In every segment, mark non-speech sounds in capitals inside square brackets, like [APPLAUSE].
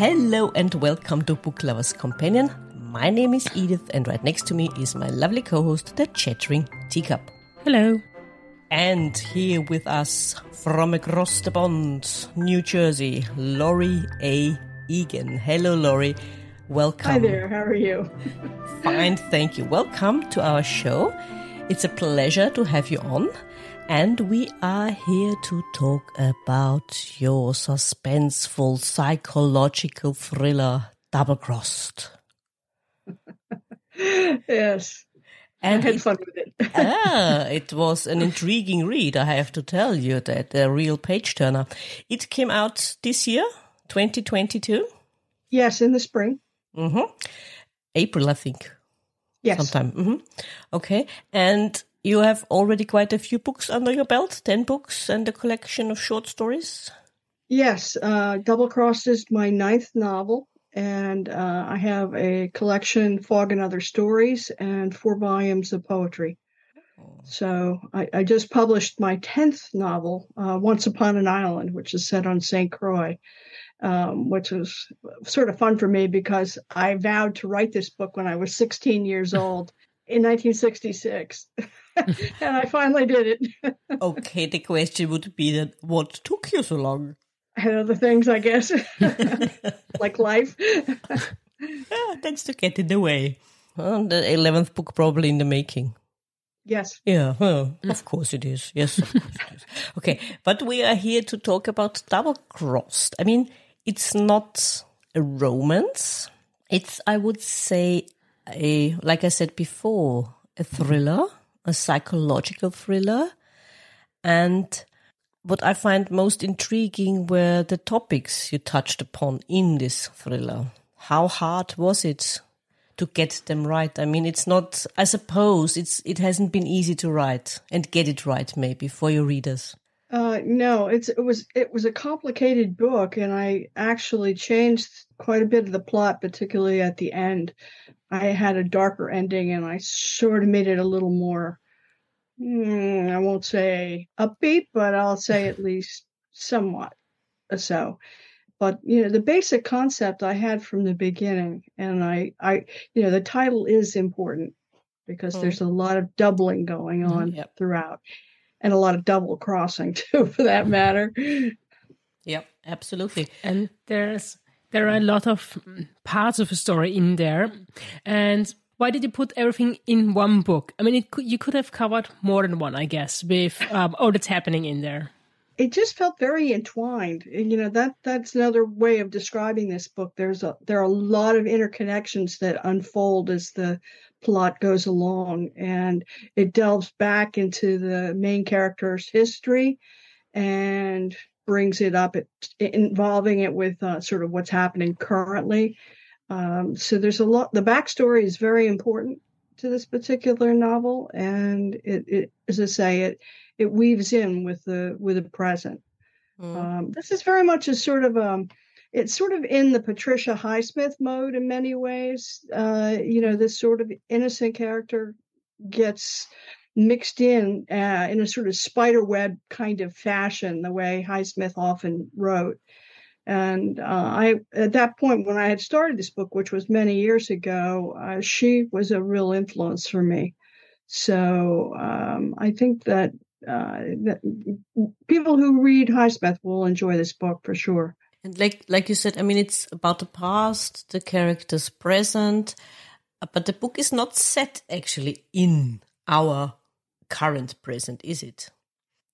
Hello and welcome to Book Lovers Companion. My name is Edith, and right next to me is my lovely co host, the chattering teacup. Hello. And here with us from across the pond, New Jersey, Laurie A. Egan. Hello, Laurie. Welcome. Hi there, how are you? Fine, thank you. Welcome to our show. It's a pleasure to have you on. And we are here to talk about your suspenseful psychological thriller, Double Crossed. [LAUGHS] yes. And I had it, fun with it. [LAUGHS] ah, it was an intriguing read, I have to tell you that, a real page turner. It came out this year, 2022. yes, in the spring. Mm-hmm. April, I think. Yes. Sometime. hmm Okay. And you have already quite a few books under your belt 10 books and a collection of short stories. Yes, uh, Double Crossed is my ninth novel, and uh, I have a collection, Fog and Other Stories, and four volumes of poetry. So I, I just published my tenth novel, uh, Once Upon an Island, which is set on St. Croix, um, which was sort of fun for me because I vowed to write this book when I was 16 years old in 1966. [LAUGHS] [LAUGHS] and I finally did it. [LAUGHS] okay, the question would be that what took you so long? I had other things, I guess, [LAUGHS] like life. Yeah, that's to get in the way. Well, the 11th book probably in the making. yes. Yeah, well, mm. of course it is. Yes, of course it is. Okay, but we are here to talk about Double Crossed. I mean, it's not a romance. It's, I would say, a, like I said before, a thriller, a psychological thriller. And what I find most intriguing were the topics you touched upon in this thriller. How hard was it to get them right? I mean, it's not, I suppose it's, it hasn't been easy to write and get it right maybe for your readers. Uh, no, it's it was it was a complicated book, and I actually changed quite a bit of the plot, particularly at the end. I had a darker ending, and I sort of made it a little more. Mm, I won't say upbeat, but I'll say at least somewhat so. But you know, the basic concept I had from the beginning, and I, I, you know, the title is important because Mm. there's a lot of doubling going on Yep. throughout, and a lot of double crossing [LAUGHS] too, for that matter. Yep, absolutely. And there's there are a lot of mm, parts of a story in there. And why did you put everything in one book? I mean, it could, you could have covered more than one, I guess, with um, all that's happening in there. it just felt very entwined. You know that that's another way of describing this book. There's a there are a lot of interconnections that unfold as the plot goes along. And it delves back into the main character's history and brings it up. It, involving it with uh, sort of what's happening currently um, so there's a lot the backstory is very important to this particular novel and it, it as i say it it weaves in with the with the present. Mm. Um, this is very much a sort of um, it's sort of in the Patricia Highsmith mode in many ways. Uh, you know, this sort of innocent character gets mixed in uh, in a sort of spider web kind of fashion, the way Highsmith often wrote. And uh, I, at that point, when I had started this book, which was many years ago, uh, she was a real influence for me. So um, I think that uh, that people who read Highsmith will enjoy this book for sure. And like like you said, I mean, it's about the past, the characters present, uh, but the book is not set actually in our current present, is it?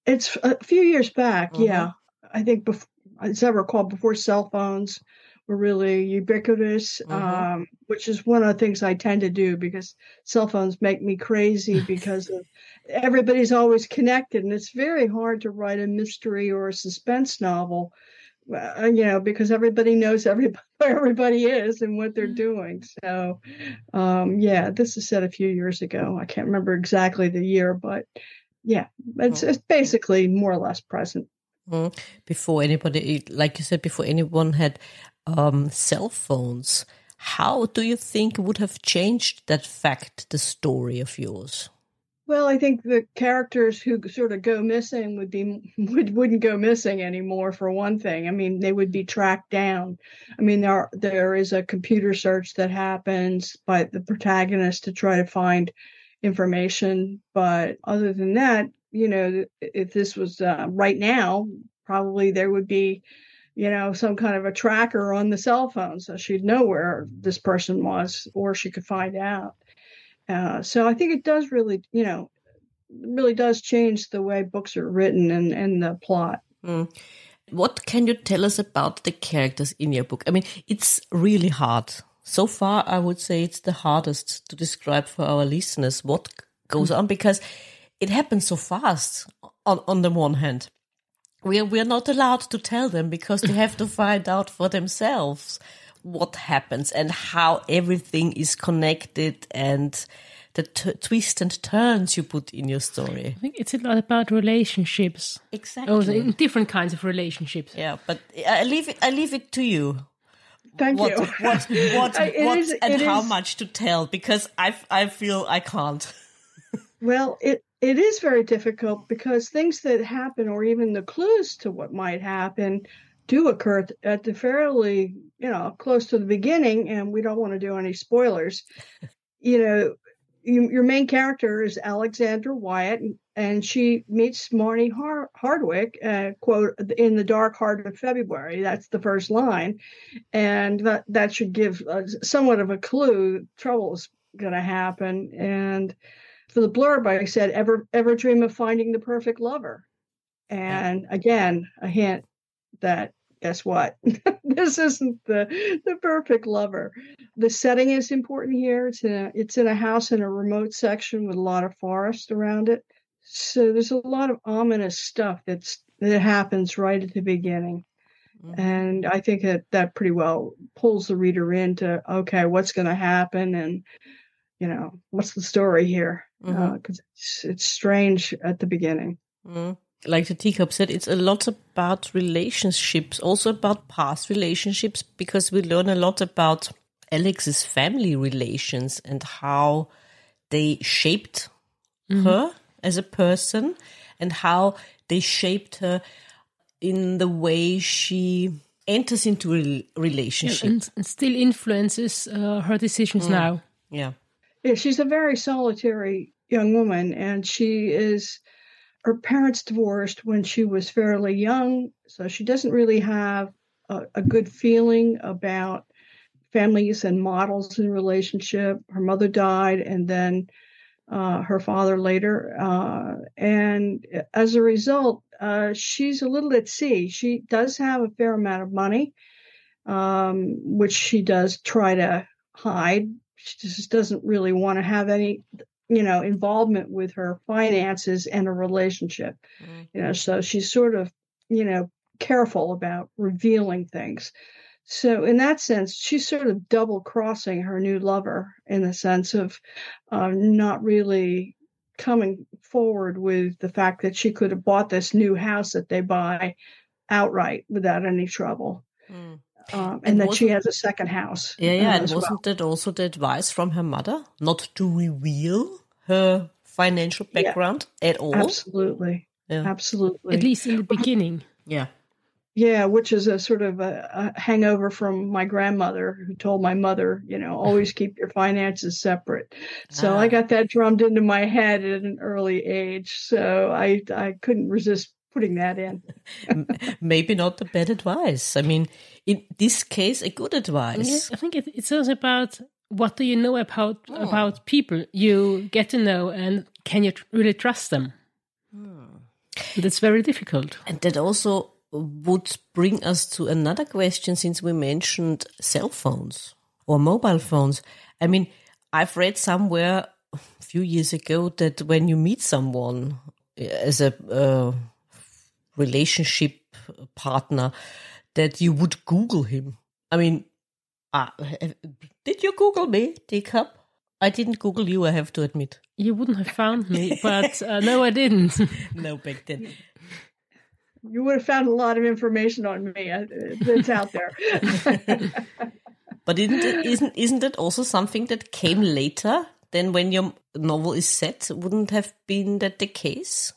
It's a few years back, Mhm. yeah. I think before, as I recall, before cell phones were really ubiquitous, Mhm. um, which is one of the things I tend to do because cell phones make me crazy [LAUGHS] because of everybody's always connected, and it's very hard to write a mystery or a suspense novel. uh, You know, because everybody knows [LAUGHS] everybody where everybody is and what they're doing. So, um, yeah, this is set a few years ago. I can't remember exactly the year, but yeah, it's, it's basically more or less present. Mm. Before anybody, like you said, before anyone had um, cell phones, how do you think would have changed that fact, the story of yours? Well, I think the characters who sort of go missing would be [LAUGHS] would wouldn't go missing anymore for one thing. I mean, they would be tracked down. I mean, there there is a computer search that happens by the protagonist to try to find information, but other than that, you know, if this was uh, right now, probably there would be you know, some kind of a tracker on the cell phone so she'd know where this person was or she could find out. Uh, so I think it does really, you know, really does change the way books are written and, and the plot. Mm. What can you tell us about the characters in your book? I mean, it's really hard. So far, I would say it's the hardest to describe for our listeners what goes on because it happens so fast on, on the one hand. We are, we are not allowed to tell them because they have to [LAUGHS] find out for themselves what happens and how everything is connected and the t- twists and turns you put in your story. I think it's a lot about relationships. Exactly. Oh, different kinds of relationships. Yeah, but I leave it. I leave it to you. Thank what, you. What, [LAUGHS] what, what, what is, and how is, much to tell? Because I, I feel I can't. [LAUGHS] well, it it is very difficult because things that happen, or even the clues to what might happen, do occur at the fairly, you know, close to the beginning, and we don't want to do any spoilers. [LAUGHS] you know, you, your main character is Alexandra Wyatt, and she meets Marnie Har- Hardwick, uh, quote, in the dark heart of February. That's the first line. And that, that should give uh, somewhat of a clue trouble's going to happen. And for the blurb, I said, ever, ever dream of finding the perfect lover? And again, a hint that guess what? [LAUGHS] this isn't the the perfect lover. The setting is important here. It's in a it's in a house in a remote section with a lot of forest around it. So there's a lot of ominous stuff that's that happens right at the beginning. Mm-hmm. And I think that that pretty well pulls the reader into okay, what's going to happen, and you know what's the story here? Because mm-hmm. uh, it's it's strange at the beginning. Mm-hmm like the teacup said, it's a lot about relationships, also about past relationships, because we learn a lot about Alex's family relations and how they shaped mm-hmm. her as a person and how they shaped her in the way she enters into a relationship and, and, still influences uh, her decisions mm. now. Yeah. Yeah, she's a very solitary young woman and she is her parents divorced when she was fairly young, so she doesn't really have a, a good feeling about families and models in relationship. Her mother died, and then uh, her father later. Uh, and as a result, uh, she's a little at sea. She does have a fair amount of money, um, which she does try to hide. She just doesn't really want to have any you know involvement with her finances and a relationship mm-hmm. you know so she's sort of you know careful about revealing things so in that sense she's sort of double crossing her new lover in the sense of uh, not really coming forward with the fact that she could have bought this new house that they buy outright without any trouble mm. Um, and, and that she has a second house. Yeah, yeah. Uh, and wasn't well. that also the advice from her mother not to reveal her financial background yeah, at all? Absolutely. Yeah. Absolutely. At least in the beginning. Yeah. Yeah, which is a sort of a, a, hangover from my grandmother who told my mother, you know, always [LAUGHS] keep your finances separate. So ah. I got that drummed into my head at an early age. So I I couldn't resist putting that in. Maybe not the bad advice. I mean, in this case, a good advice. Yeah, I think it, it's also about what do you know about oh. about people you get to know, and can you really trust them? Hmm. That's very difficult. And that also would bring us to another question, since we mentioned cell phones or mobile phones. I mean, I've read somewhere a few years ago that when you meet someone as a uh, relationship partner that you would Google him. I mean, uh, did you Google me, teacup? I didn't Google you, I have to admit. You wouldn't have found me, but uh, no, I didn't. [LAUGHS] [LAUGHS] no, back then. You would have found a lot of information on me that's out there. [LAUGHS] but isn't it, isn't isn't it also something that came later than when your novel is set, wouldn't have been that the case?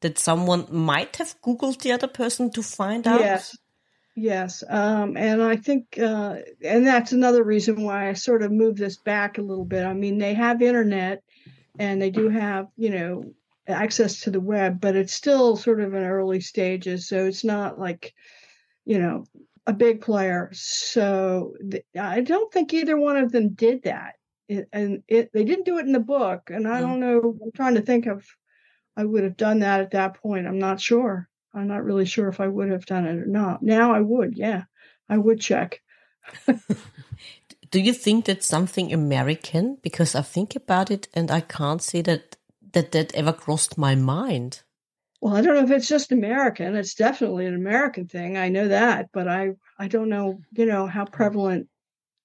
That someone might have Googled the other person to find out? Yes. Yes. Um, and I think, uh, and that's another reason why I sort of moved this back a little bit. I mean, they have internet and they do have, you know, access to the web, but it's still sort of in early stages. So it's not like, you know, a big player. So th- I don't think either one of them did that. It, and it, they didn't do it in the book. And I Mm. don't know, I'm trying to think of, I would have done that at that point. I'm not sure. I'm not really sure if I would have done it or not. Now I would, yeah, I would check. [LAUGHS] Do you think that's something American? Because I think about it and I can't say that that, that ever crossed my mind. Well, I don't know if it's just American. It's definitely an American thing. I know that, but I I don't know, you know, how prevalent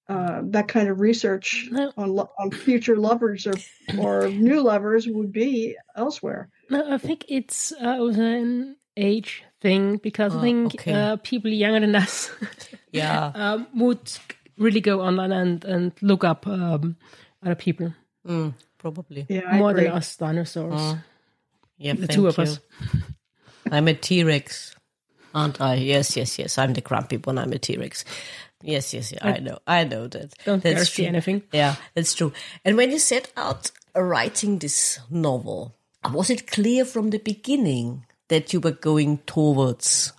uh, that kind of research No. on lo- on future lovers or or [LAUGHS] new lovers would be elsewhere. No, I think it's uh, an age thing because I Ah, think okay. uh, people younger than us [LAUGHS] Yeah. [LAUGHS] um, would really go online and, and look up um, other people Mm, probably. Yeah, more agree. than us dinosaurs. Uh, Yeah, the two of you. us. I'm a T-Rex, aren't I? Yes, yes, yes. I'm the grumpy one. I'm a T-Rex. Yes, yes, yeah. I know. I know that. Don't That's guarantee true. anything. Yeah, that's true. And when you set out writing this novel, was it clear from the beginning that you were going towards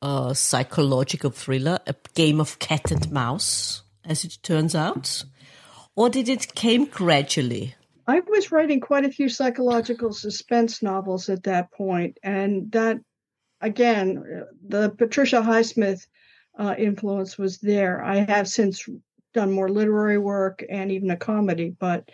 a psychological thriller, a game of cat and mouse, as it turns out? Or did it came gradually? I was writing quite a few psychological suspense novels at that point, and that again, the Patricia Highsmith uh, influence was there. I have since done more literary work and even a comedy, but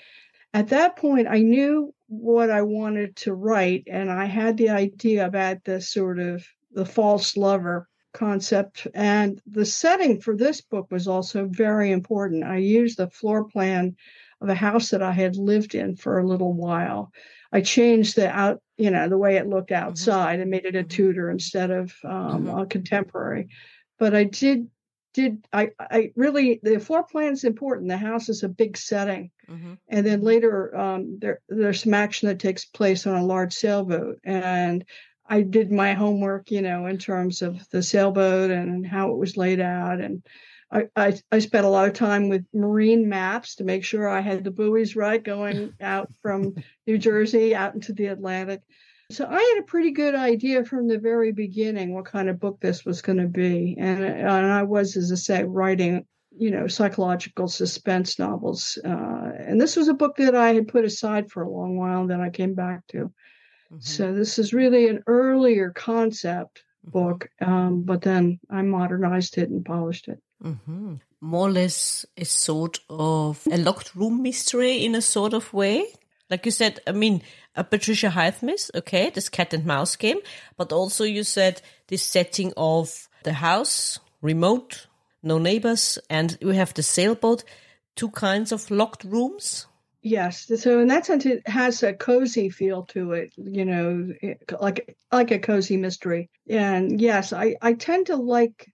at that point, I knew what I wanted to write, and I had the idea about this sort of the false lover concept. And the setting for this book was also very important. I used the floor plan of a house that I had lived in for a little while. I changed the out, you know, the way it looked outside and made it a Mhm. Tudor instead of um, Mhm. a contemporary. But I did, did I? I really the floor plan is important. The house is a big setting, Mm-hmm. and then later um, there there's some action that takes place on a large sailboat, and I did my homework, you know, in terms of the sailboat and how it was laid out, and I, I I spent a lot of time with marine maps to make sure I had the buoys right going out from New Jersey out into the Atlantic. So I had a pretty good idea from the very beginning what kind of book this was going to be, and and I was, as I say, writing you know psychological suspense novels, uh, and this was a book that I had put aside for a long while, and then I came back to. Mm-hmm. So this is really an earlier concept book, um, but then I modernized it and polished it. Mm-hmm. More or less a sort of a locked room mystery in a sort of way. Like you said, I mean, a Patricia Highsmith, okay, this cat and mouse game, but also you said this setting of the house, remote, no neighbors, and we have the sailboat, two kinds of locked rooms. Yes, so in that sense, it has a cozy feel to it, you know, like like a cozy mystery. And yes, I I tend to like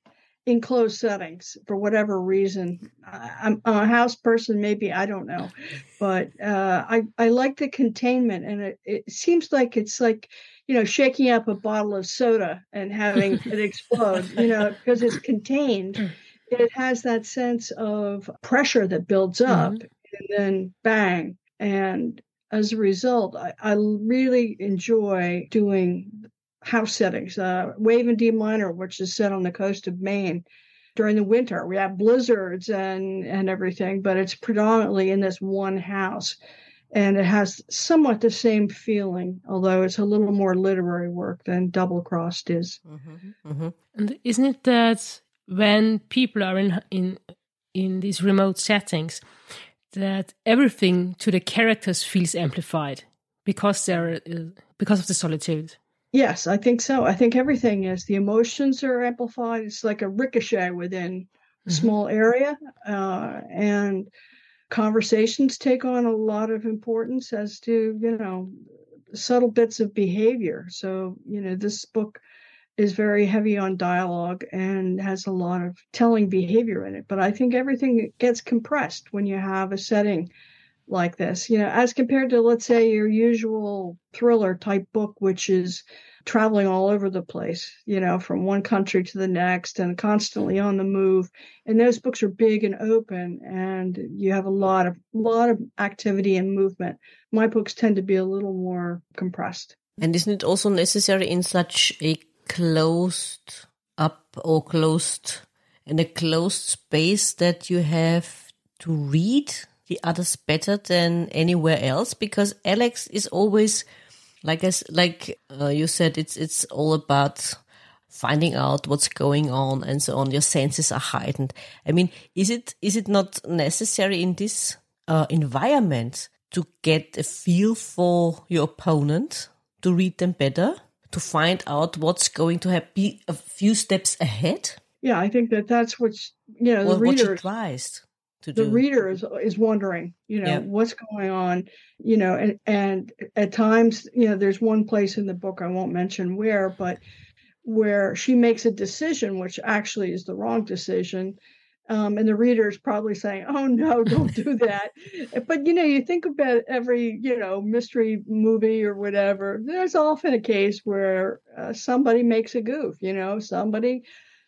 enclosed settings for whatever reason. I'm, a house person, maybe I don't know, but uh, I I like the containment, and it, it seems like it's like you know shaking up a bottle of soda and having [LAUGHS] it explode, you know, because it's contained. It has that sense of pressure that builds up and then bang. And as a result, I, I really enjoy doing house settings. Uh, Wave in D Minor, which is set on the coast of Maine during the winter, we have blizzards and and everything, but it's predominantly in this one house. And it has somewhat the same feeling, although it's a little more literary work than Double Crossed is. Mm-hmm. Mm-hmm. And isn't it that when people are in in in these remote settings, that everything to the characters feels amplified because they're uh, because of the solitude. Yes, I think so. I think everything is. The emotions are amplified. It's like a ricochet within a Mhm. small area. Uh, and conversations take on a lot of importance as to, you know, subtle bits of behavior. So, you know, this book is very heavy on dialogue and has a lot of telling behavior in it. But I think everything gets compressed when you have a setting like this, you know, as compared to, let's say, your usual thriller type book, which is traveling all over the place, you know, from one country to the next and constantly on the move. And those books are big and open and you have a lot of lot of activity and movement. My books tend to be a little more compressed. And isn't it also necessary in such a closed up or closed in a closed space that you have to read the others better than anywhere else? Because Alex is always like as like uh, you said, it's it's all about finding out what's going on and so on. Your senses are heightened. I mean, is it is it not necessary in this uh, environment to get a feel for your opponent, to read them better, to find out what's going to happen be a few steps ahead? Yeah, I think that that's what's you know well, the reader advised the do. reader is is wondering, you know, yeah. what's going on, you know, and and at times, you know, there's one place in the book I won't mention where, but where she makes a decision which actually is the wrong decision. Um, and the reader is probably saying, "Oh no, don't do [LAUGHS] that." but you know, you think about every you know mystery movie or whatever. There's often a case where uh, somebody makes a goof. You know, somebody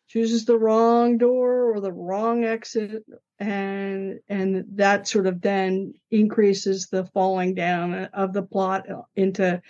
chooses the wrong door or the wrong exit and and that sort of then increases the falling down of the plot into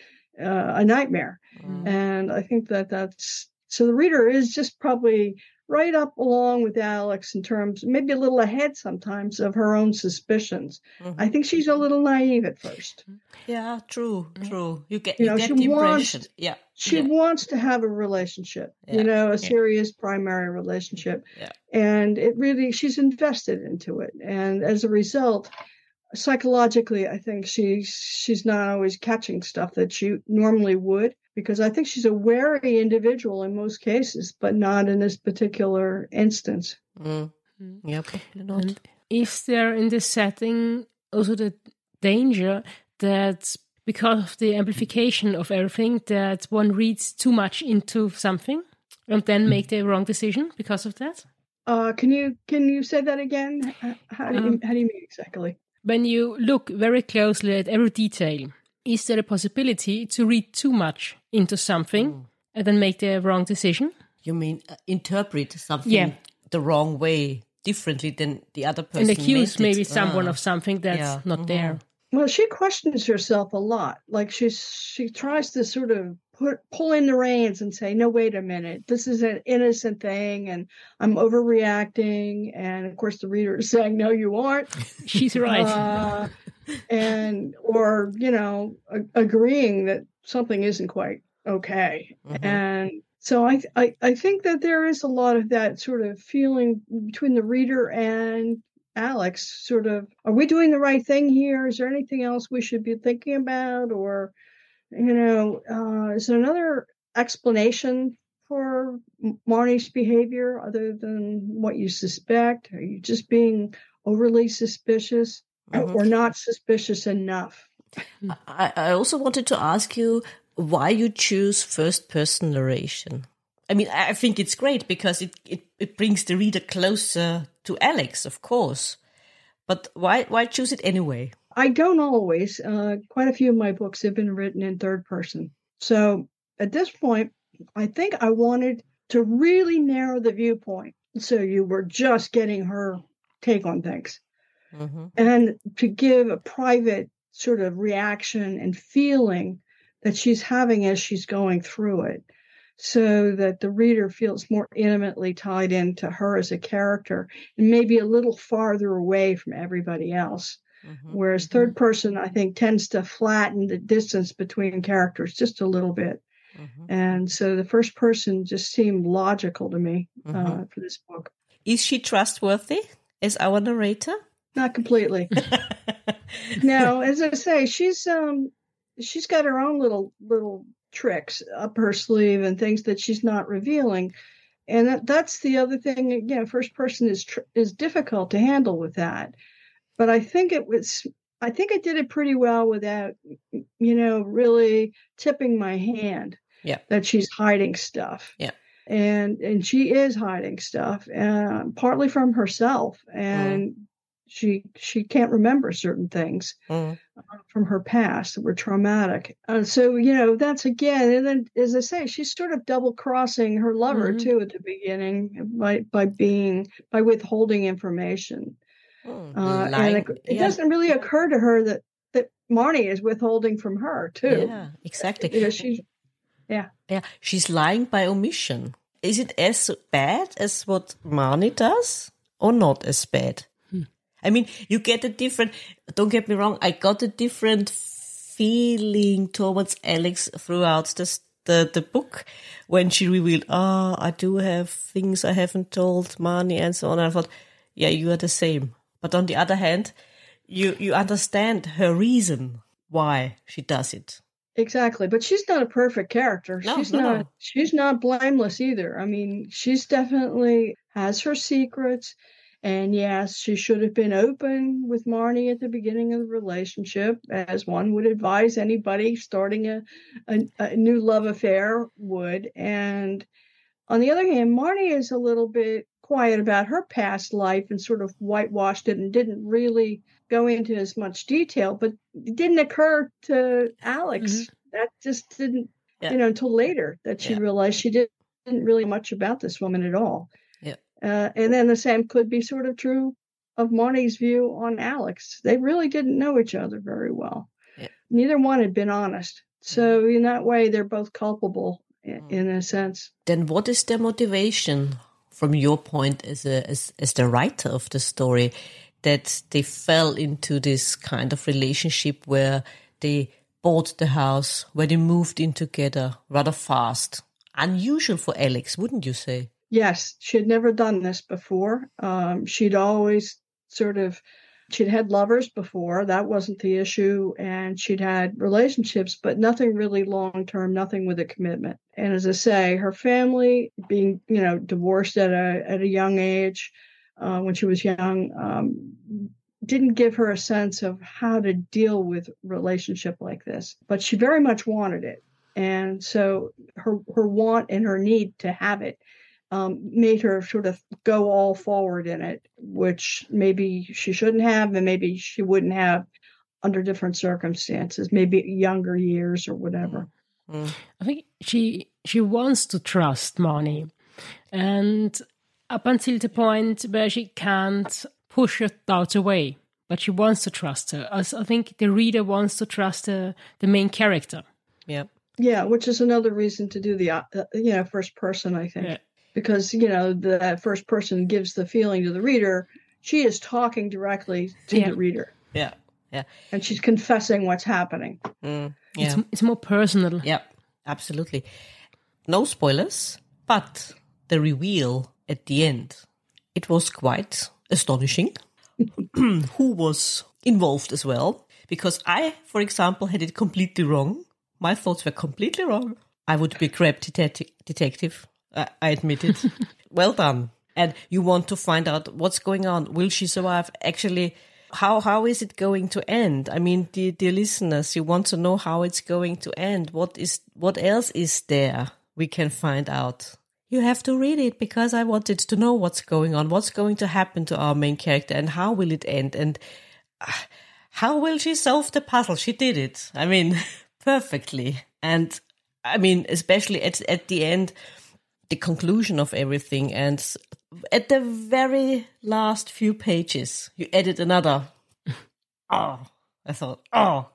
uh, a nightmare mm. and i think that that's so the reader is just probably right up along with Alex in terms, maybe a little ahead sometimes of her own suspicions. Mm-hmm. I think she's a little naive at first. Yeah, true, mm-hmm. true. You get, you, you know, get the impression. Wants, yeah. She yeah. wants to have a relationship, yeah. you know, a serious yeah. primary relationship. Yeah. And it really, she's invested into it. And as a result, psychologically, I think she's she's not always catching stuff that she normally would because I think she's a wary individual in most cases, but not in this particular instance. Mm. Yep. And is there in this setting also the danger that because of the amplification of everything that one reads too much into something and then make the wrong decision because of that? Uh, can you can you say that again? How do you, um, how do you mean exactly? When you look very closely at every detail, is there a possibility to read too much into something mm. and then make the wrong decision? You mean uh, interpret something yeah. the wrong way differently than the other person and accuse maybe someone ah. of something that's yeah. not mm-hmm. there well she questions herself a lot like she's she tries to sort of put pull in the reins and say no wait a minute this is an innocent thing and i'm overreacting and of course the reader is saying no you aren't [LAUGHS] she's right uh, and or you know a- agreeing that something isn't quite okay. Mm-hmm. and so I, I i think that there is a lot of that sort of feeling between the reader and alex sort of are we doing the right thing here? Is there anything else we should be thinking about? Or you know uh, is there another explanation for marnie's behavior other than what you suspect? Are you just being overly suspicious mm-hmm. or not suspicious enough. I, I also wanted to ask you why you choose first person narration. I mean, I think it's great because it, it, it brings the reader closer to Alex, of course. But why why choose it anyway? I don't always. Uh, quite a few of my books have been written in third person. So at this point, I think I wanted to really narrow the viewpoint. So you were just getting her take on things mm-hmm. and to give a private sort of reaction and feeling that she's having as she's going through it so that the reader feels more intimately tied into her as a character and maybe a little farther away from everybody else. Mm-hmm. Whereas third mm-hmm. person, I think, tends to flatten the distance between characters just a little bit. Mm-hmm. And so the first person just seemed logical to me uh, mm-hmm. for this book. Is she trustworthy as our narrator? Not completely. [LAUGHS] no, as I say, she's um she's got her own little little tricks up her sleeve and things that she's not revealing. And that, that's the other thing. Again, first person is tr- is difficult to handle with that. But I think it was. I think I did it pretty well without, you know, really tipping my hand. Yeah. That she's hiding stuff. Yeah. And and she is hiding stuff, uh, partly from herself, and mm she she can't remember certain things Mm. uh, from her past that were traumatic. Uh, so you know that's again, and then as I say, she's sort of double crossing her lover Mhm. too at the beginning by by being by withholding information. Mm. Uh, and it, it yeah. doesn't really occur to her that that Marnie is withholding from her too. Yeah, exactly. You know, she's Yeah, she's lying by omission. Is it as bad as what Marnie does, or not as bad? I mean, you get a different. Don't get me wrong. I got a different feeling towards Alex throughout the the, the book when she revealed, "Oh, I do have things I haven't told Marnie," and so on. I thought, "Yeah, you are the same." But on the other hand, you you understand her reason why she does it. Exactly, but she's not a perfect character. No, she's no, not. no. She's not blameless either. I mean, she's definitely has her secrets, and yes, she should have been open with Marnie at the beginning of the relationship, as one would advise anybody starting a a, a new love affair would. And on the other hand, Marnie is a little bit quiet about her past life and sort of whitewashed it and didn't really go into as much detail, but it didn't occur to Alex. Mhm. That just didn't, Yeah. you know, until later that she Yeah. realized she didn't really much about this woman at all. Uh, and then the same could be sort of true of Marnie's view on Alex. They really didn't know each other very well. Yeah. Neither one had been honest. So in that way, they're both culpable in, Mm. in a sense. then what is their motivation from your point as a as, as the writer of the story that they fell into this kind of relationship where they bought the house where they moved in together rather fast unusual for alex wouldn't you say Yes, she had never done this before. Um, she'd always sort of she'd had lovers before that wasn't the issue and she'd had relationships but nothing really long term nothing with a commitment and as i say her family being you know divorced at a at a young age uh, when she was young um, didn't give her a sense of how to deal with relationship like this but she very much wanted it and so her her want and her need to have it um, made her sort of go all forward in it, which maybe she shouldn't have, and maybe she wouldn't have under different circumstances, maybe younger years or whatever. I think she she wants to trust Marnie, and up until the point where she can't push her doubts away, but she wants to trust her. As I think the reader wants to trust the the main character. yeah Yeah, which is another reason to do the uh, you know first person, I think, Yeah. Because you know the first person gives the feeling to the reader. She is talking directly to Yeah. the reader, yeah yeah and she's confessing what's happening. mm, yeah It's it's more personal. Yeah, absolutely. No spoilers, but the reveal at the end, it was quite astonishing. [CLEARS THROAT] Who was involved as well? Because I, for example, had it completely wrong. My thoughts were completely wrong. I would be a crap detec- detective. I, I admit it. [LAUGHS] well done. And you want to find out what's going on. Will she survive? Actually, how how is it going to end? I mean, dear, dear listeners, you want to know how it's going to end. What is what else is there we can find out? You have to read it because I wanted to know what's going on, what's going to happen to our main character, and how will it end, and uh, how will she solve the puzzle? She did it. I mean, [LAUGHS] perfectly. And I mean, especially at at the end, the conclusion of everything, and at the very last few pages, you added another. [LAUGHS] Oh, I thought, oh,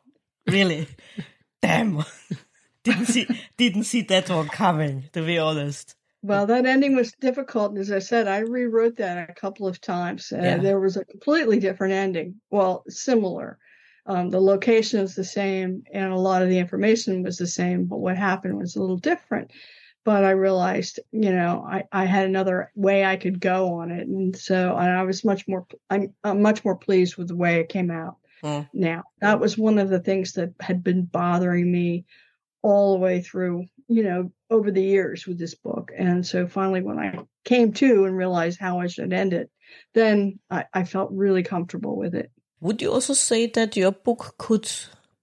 really? [LAUGHS] Damn, [LAUGHS] didn't see didn't see that one coming. To be honest. Well, that ending was difficult. As I said, I rewrote that a couple of times. Yeah. There was a completely different ending. Well, similar. Um, the location is the same, and a lot of the information was the same, but what happened was a little different. But I realized, you know, I, I had another way I could go on it, and so and I was much more. I'm, I'm much more pleased with the way it came out. Mm. Now that was one of the things that had been bothering me all the way through, you know, over the years with this book. And so finally, when I came to and realized how I should end it, then I, I felt really comfortable with it. Would you also say that your book could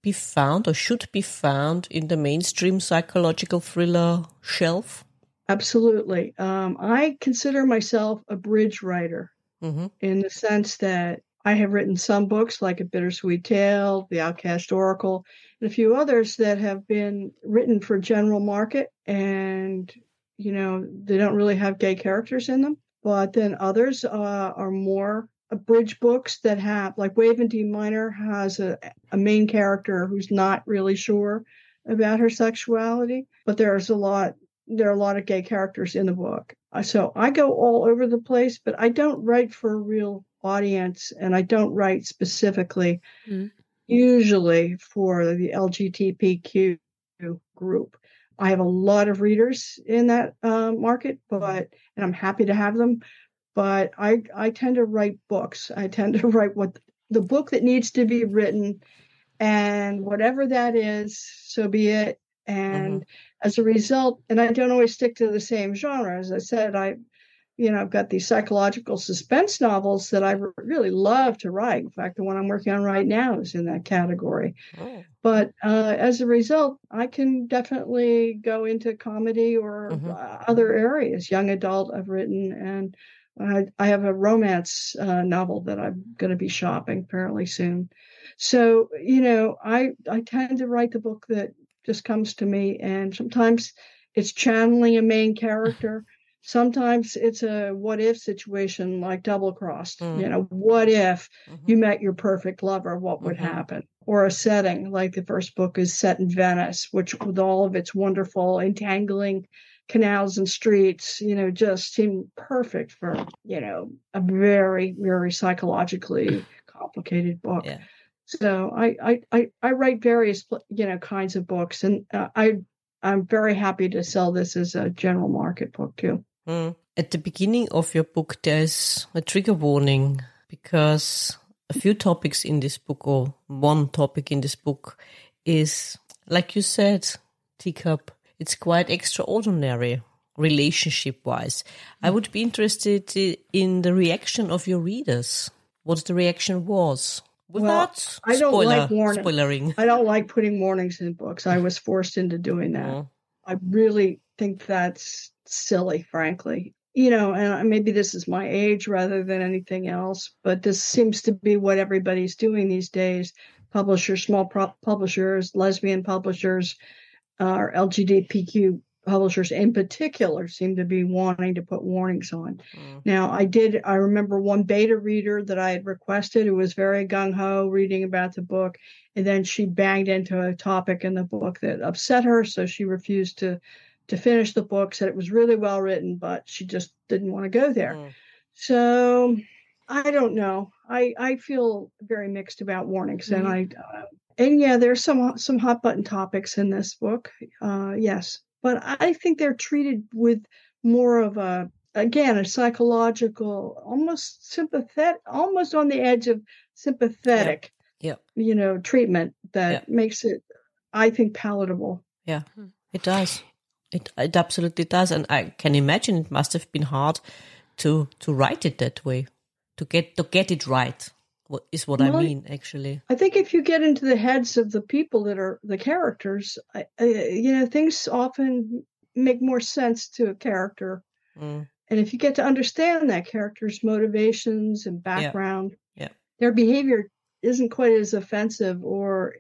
be found or should be found in the mainstream psychological thriller shelf? Absolutely. Um, I consider myself a bridge writer Mm-hmm. in the sense that I have written some books like A Bittersweet Tale, The Outcast Oracle, and a few others that have been written for general market and, you know, they don't really have gay characters in them. But then others uh, are more bridge books that have, like Wave in D Minor has a, a main character who's not really sure about her sexuality, but there's a lot there are a lot of gay characters in the book. So I go all over the place, but I don't write for a real audience and I don't write specifically mm. usually for the LGBTQ group. I have a lot of readers in that uh, market, but and I'm happy to have them. But I I tend to write books. I tend to [LAUGHS] write what the book that needs to be written, and whatever that is, so be it. And mm-hmm. as a result, and I don't always stick to the same genre. As I said, I, you know, I've got these psychological suspense novels that I really love to write. In fact, the one I'm working on right now is in that category. Oh. But uh, as a result, I can definitely go into comedy or mm-hmm. other areas. Young adult, I've written, and I, I have a romance uh, novel that I'm going to be shopping apparently soon. So, you know, I I tend to write the book that just comes to me. And sometimes it's channeling a main character. [LAUGHS] Sometimes it's a what if situation like double crossed. Mm. You know, what if mm-hmm. you met your perfect lover? What would mm-hmm. happen? Or a setting like the first book is set in Venice, which with all of its wonderful entangling canals and streets, you know, just seemed perfect for, you know, a very, very psychologically [CLEARS THROAT] complicated book. Yeah. So I, I, I, I write various, you know, kinds of books, and uh, I, I'm very happy to sell this as a general market book too. Mm. At the beginning of your book, there's a trigger warning because a few topics in this book, or one topic in this book, is like you said, teacup. It's quite extraordinary relationship wise. I would be interested in the reaction of your readers. What the reaction was. Without well, I don't spoiler, like warning. spoilering. I don't like putting warnings in books. I was forced into doing that. Oh. I really think that's silly, frankly. You know, and maybe this is my age rather than anything else, but this seems to be what everybody's doing these days. Publishers, small pro- publishers, lesbian publishers, uh, LGBTQ publishers in particular seem to be wanting to put warnings on. Mm. Now, I did, I remember one beta reader that I had requested who was very gung ho reading about the book. And then she banged into a topic in the book that upset her. So she refused to, to finish the book, said it was really well written, but she just didn't want to go there. Mm. So I don't know. I, I feel very mixed about warnings. Mm. And I, uh, and yeah, there's some some hot button topics in this book. Uh, yes, but I think they're treated with more of a again a psychological, almost sympathetic, almost on the edge of sympathetic, yeah, yeah. you know, treatment that yeah. makes it, I think, palatable. Yeah, hmm. it does. It it absolutely does, and I can imagine it must have been hard to to write it that way, to get to get it right. What is what well, I mean, actually. I think if you get into the heads of the people that are the characters, I, I, you know, things often make more sense to a character. Mm. And if you get to understand that character's motivations and background, yeah. yeah. their behavior isn't quite as offensive or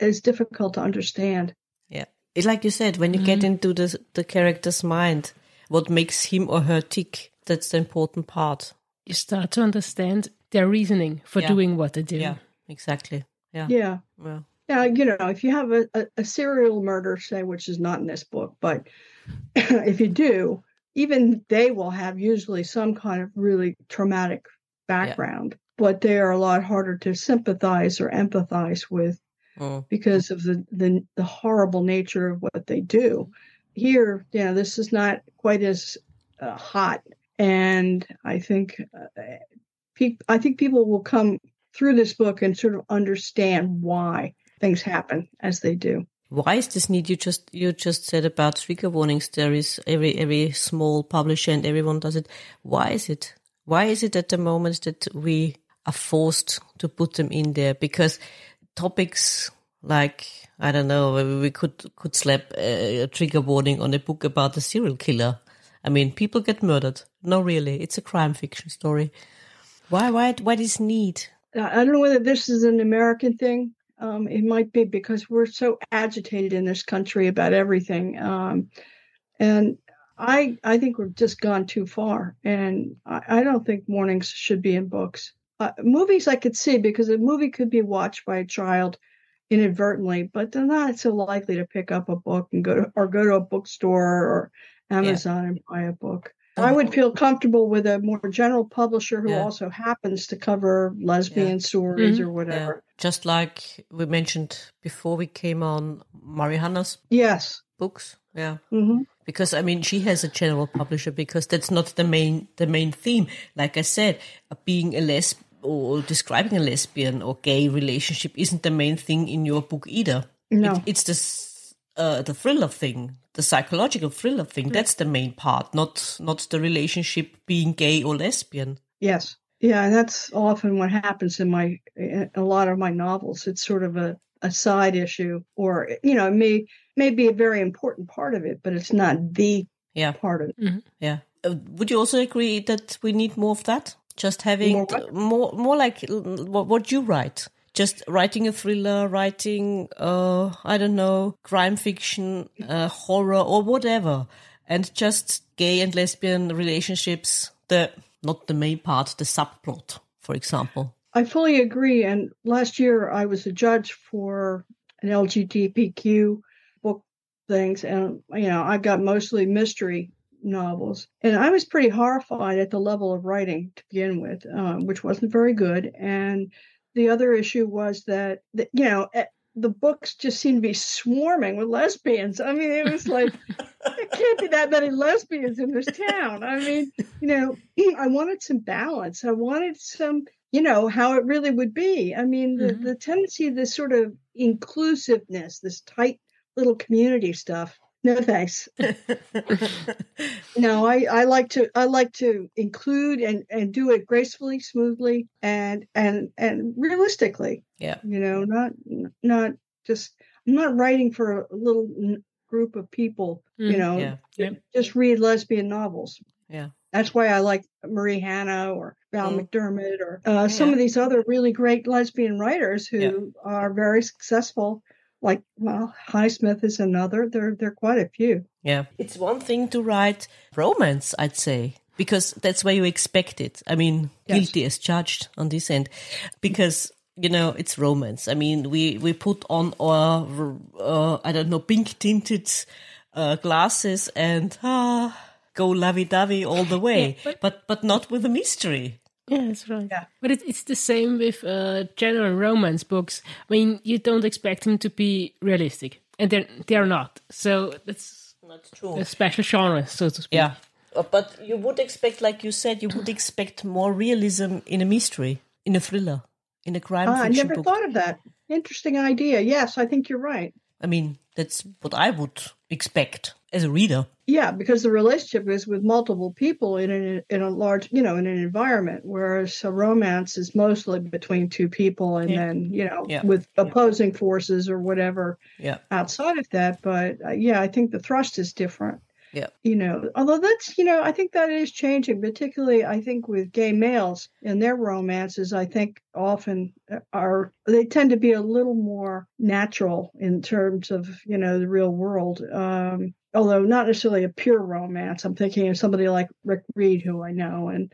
as difficult to understand. Yeah. It's like you said, when you mm-hmm. get into the the character's mind, what makes him or her tick, that's the important part. You start to understand their reasoning for yeah. doing what they do. Yeah, exactly. Yeah. Yeah. Well. Yeah, you know, if you have a, a, a serial murder, say, which is not in this book, but [CLEARS THROAT] if you do, even they will have usually some kind of really traumatic background, yeah. but they are a lot harder to sympathize or empathize with oh. because of the, the, the horrible nature of what they do. Here, you know, this is not quite as uh, hot, and I think uh, I think people will come through this book and sort of understand why things happen as they do. Why is this need? You just you just said about trigger warnings. There is every every small publisher and everyone does it. Why is it? Why is it at the moment that we are forced to put them in there? Because topics like I don't know, we could could slap a, a trigger warning on a book about a serial killer. I mean, people get murdered. No, really, it's a crime fiction story. Why, why, why this need? I don't know whether this is an American thing. Um, it might be because we're so agitated in this country about everything. Um, and I I think we've just gone too far, and I, I don't think warnings should be in books. Uh, movies I could see because a movie could be watched by a child inadvertently, but they're not so likely to pick up a book and go to or go to a bookstore or Amazon yeah. and buy a book. I would feel comfortable with a more general publisher who yeah. also happens to cover lesbian yeah. stories mm-hmm. or whatever. Just like we mentioned before we came on Mari Hannah's yes books. Yeah. Mm-hmm. Because I mean, she has a general publisher because that's not the main the main theme. Like I said, being a lesbian or describing a lesbian or gay relationship isn't the main thing in your book either. No, it, it's the uh, the thriller thing, the psychological thriller thing. Mm. That's the main part, not not the relationship being gay or lesbian. Yes, yeah, and that's often what happens in my in a lot of my novels. It's sort of a a side issue, or you know, it may may be a very important part of it, but it's not the yeah part of it. Mm-hmm. Yeah. Uh, would you also agree that we need more of that? Just having more more, more like what, what you write. Just writing a thriller, writing uh I don't know crime fiction, uh, horror or whatever, and just gay and lesbian relationships. The not the main part, the subplot, for example. I fully agree. And last year I was a judge for an LGBTQ book things, and you know I got mostly mystery novels, and I was pretty horrified at the level of writing to begin with, um, which wasn't very good. And the other issue was that, that you know eh, the books just seemed to be swarming with lesbians. I mean, it was like there can't be that many lesbians in this town. I mean, you know, [CLEARS THROAT] I wanted some balance. I wanted some you know how it really would be i mean the, mm-hmm. the tendency this sort of inclusiveness this tight little community stuff no thanks no I, I like to i like to include and and do it gracefully smoothly and and and realistically yeah you know not not just i'm not writing for a little group of people mm, you know yeah. Yeah. just read lesbian novels yeah that's why I like Mari Hannah or Val mm. McDermid or uh, yeah. some of these other really great lesbian writers who yeah. are very successful. Like, well, Highsmith is another. There, there are quite a few. Yeah, it's one thing to write romance, I'd say, because that's where you expect it. I mean, yes. guilty as charged on this end, because you know it's romance. I mean, we we put on our uh, I don't know pink tinted uh, glasses and ah go lovey-dovey all the way, yeah, but, but, but not with a mystery. Yeah, that's right. Yeah. But it, it's the same with uh, general romance books. I mean, you don't expect them to be realistic, and they're they're not. So that's not true. A special genre, so to speak. Yeah, uh, but you would expect, like you said, you would expect more realism in a mystery, in a thriller, in a crime ah, fiction I never book. thought of that. Interesting idea. Yes, I think you're right. I mean, that's what I would expect as a reader. Yeah, because the relationship is with multiple people in a, in a large, you know, in an environment, whereas a romance is mostly between two people, and yeah. then you know, yeah. with opposing yeah. forces or whatever. Yeah. Outside of that, but uh, yeah, I think the thrust is different. Yeah. You know, although that's, you know, I think that is changing, particularly I think with gay males and their romances, I think often are, they tend to be a little more natural in terms of, you know, the real world. Um, although not necessarily a pure romance. I'm thinking of somebody like Rick Reed, who I know, and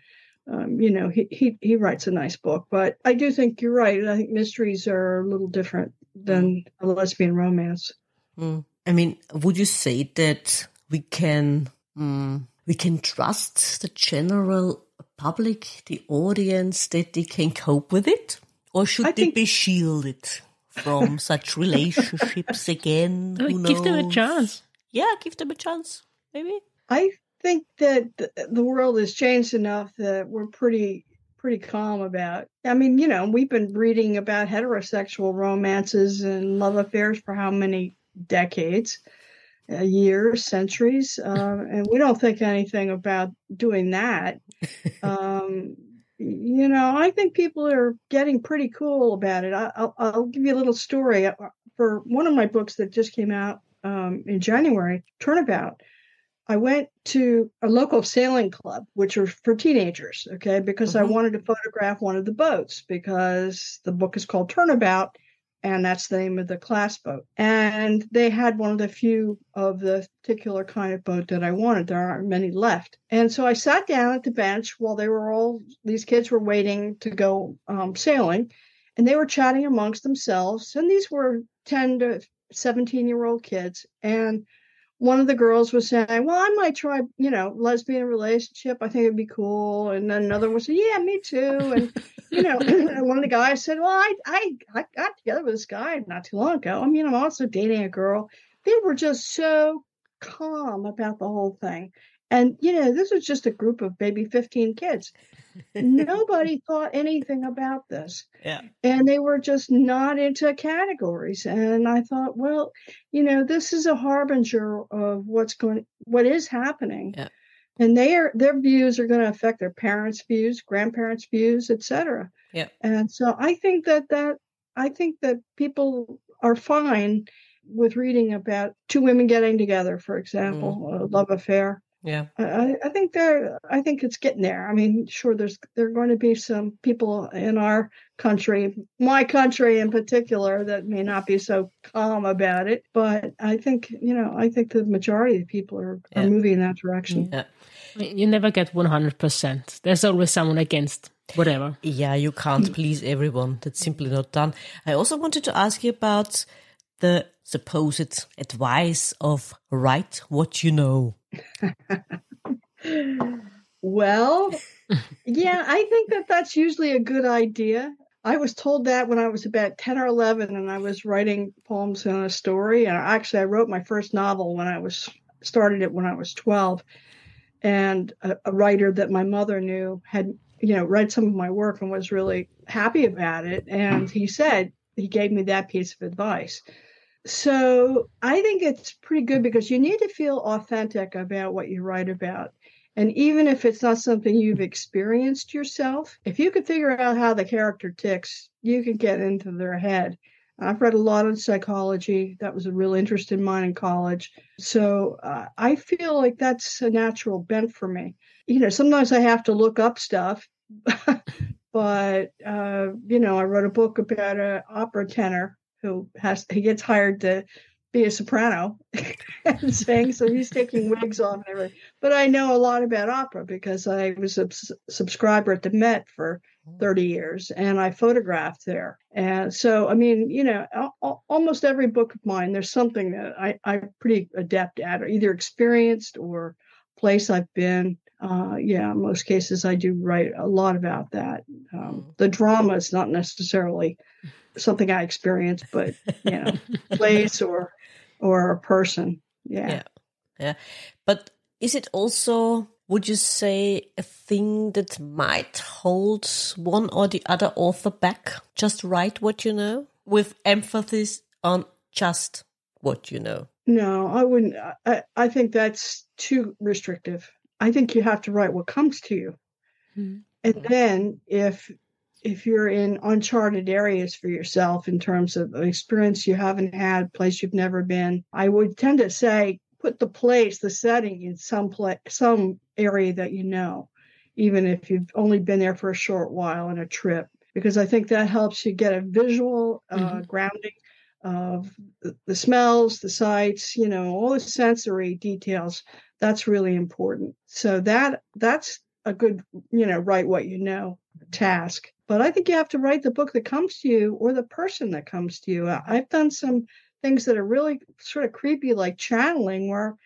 um, you know, he, he he writes a nice book. But I do think you're right. I think mysteries are a little different than a lesbian romance. Mm. I mean, would you say that we can mm, we can trust the general public, the audience, that they can cope with it, or should I they think- be shielded? From [LAUGHS] such relationships again, Who give them a chance yeah, give them a chance, maybe. I think that the world has changed enough that we're pretty pretty calm about. I mean, you know, we've been reading about heterosexual romances and love affairs for how many decades, years, centuries, uh, [LAUGHS] and we don't think anything about doing that. um, you know, I think people are getting pretty cool about it. I, will I'll give you a little story uh, for one of my books that just came out um, in January, Turnabout, I went to a local sailing club, which was for teenagers, okay, because mm-hmm. I wanted to photograph one of the boats because the book is called Turnabout and that's the name of the class boat. And they had one of the few of the particular kind of boat that I wanted. There aren't many left. And so I sat down at the bench while they were all, these kids were waiting to go um, sailing and they were chatting amongst themselves. And these were 10 to 17 year old kids. And one of the girls was saying, "Well, I might try, you know, lesbian relationship. I think it'd be cool." And then another one said, "Yeah, me too." And you know, [LAUGHS] [CLEARS THROAT] one of the guys said, "Well, I, I I got together with this guy not too long ago. I mean, I'm also dating a girl." They were just so calm about the whole thing. And you know, this was just a group of maybe 15 kids. Nobody thought anything about this. Yeah. And they were just not into categories. And I thought, well, you know, this is a harbinger of what's going what is happening. Yeah. And they are their views are going to affect their parents' views, grandparents' views, etc. Yeah. And so I think that that I think that people are fine with reading about two women getting together, for example, mm. a love affair. Yeah, I, I think they're. I think it's getting there. I mean, sure, there's there are going to be some people in our country, my country in particular, that may not be so calm about it. But I think you know, I think the majority of people are, yeah. are moving in that direction. Yeah. You never get one hundred percent. There's always someone against whatever. Yeah, you can't please everyone. That's simply not done. I also wanted to ask you about the supposed advice of write what you know. [LAUGHS] well, yeah, I think that that's usually a good idea. I was told that when I was about 10 or 11 and I was writing poems and a story. And actually, I wrote my first novel when I was started it when I was 12. And a, a writer that my mother knew had, you know, read some of my work and was really happy about it. And he said, he gave me that piece of advice. So I think it's pretty good because you need to feel authentic about what you write about. And even if it's not something you've experienced yourself, if you can figure out how the character ticks, you can get into their head. I've read a lot of psychology. That was a real interest in mine in college. So uh, I feel like that's a natural bent for me. You know, sometimes I have to look up stuff, [LAUGHS] but, uh, you know, I wrote a book about an opera tenor who has he gets hired to be a soprano [LAUGHS] and sing, so he's taking wigs off and everything. But I know a lot about opera because I was a subscriber at the Met for hmm. 30 years and I photographed there. And so, I mean, you know, almost every book of mine, there's something that I, I'm pretty adept at, or either experienced or place I've been. Uh, yeah, most cases, I do write a lot about that. Um, mm. the drama is not necessarily something I experience, but you know, [LAUGHS] place or or a person. Yeah. Yeah. Yeah. But is it also would you say a thing that might hold one or the other author back? Just write what you know with emphasis on just what you know. No, I wouldn't. I, I think that's too restrictive. I think you have to write what comes to you. Mm-hmm. And then if if you're in uncharted areas for yourself in terms of experience you haven't had, place you've never been, I would tend to say put the place, the setting in some place, some area that you know, even if you've only been there for a short while on a trip, because I think that helps you get a visual uh, mm-hmm. grounding of the, smells, the sights, you know, all the sensory details. That's really important. So that that's a good, you know, write what you know task. But I think you have to write the book that comes to you or the person that comes to you. I've done some things that are really sort of creepy, like channeling, where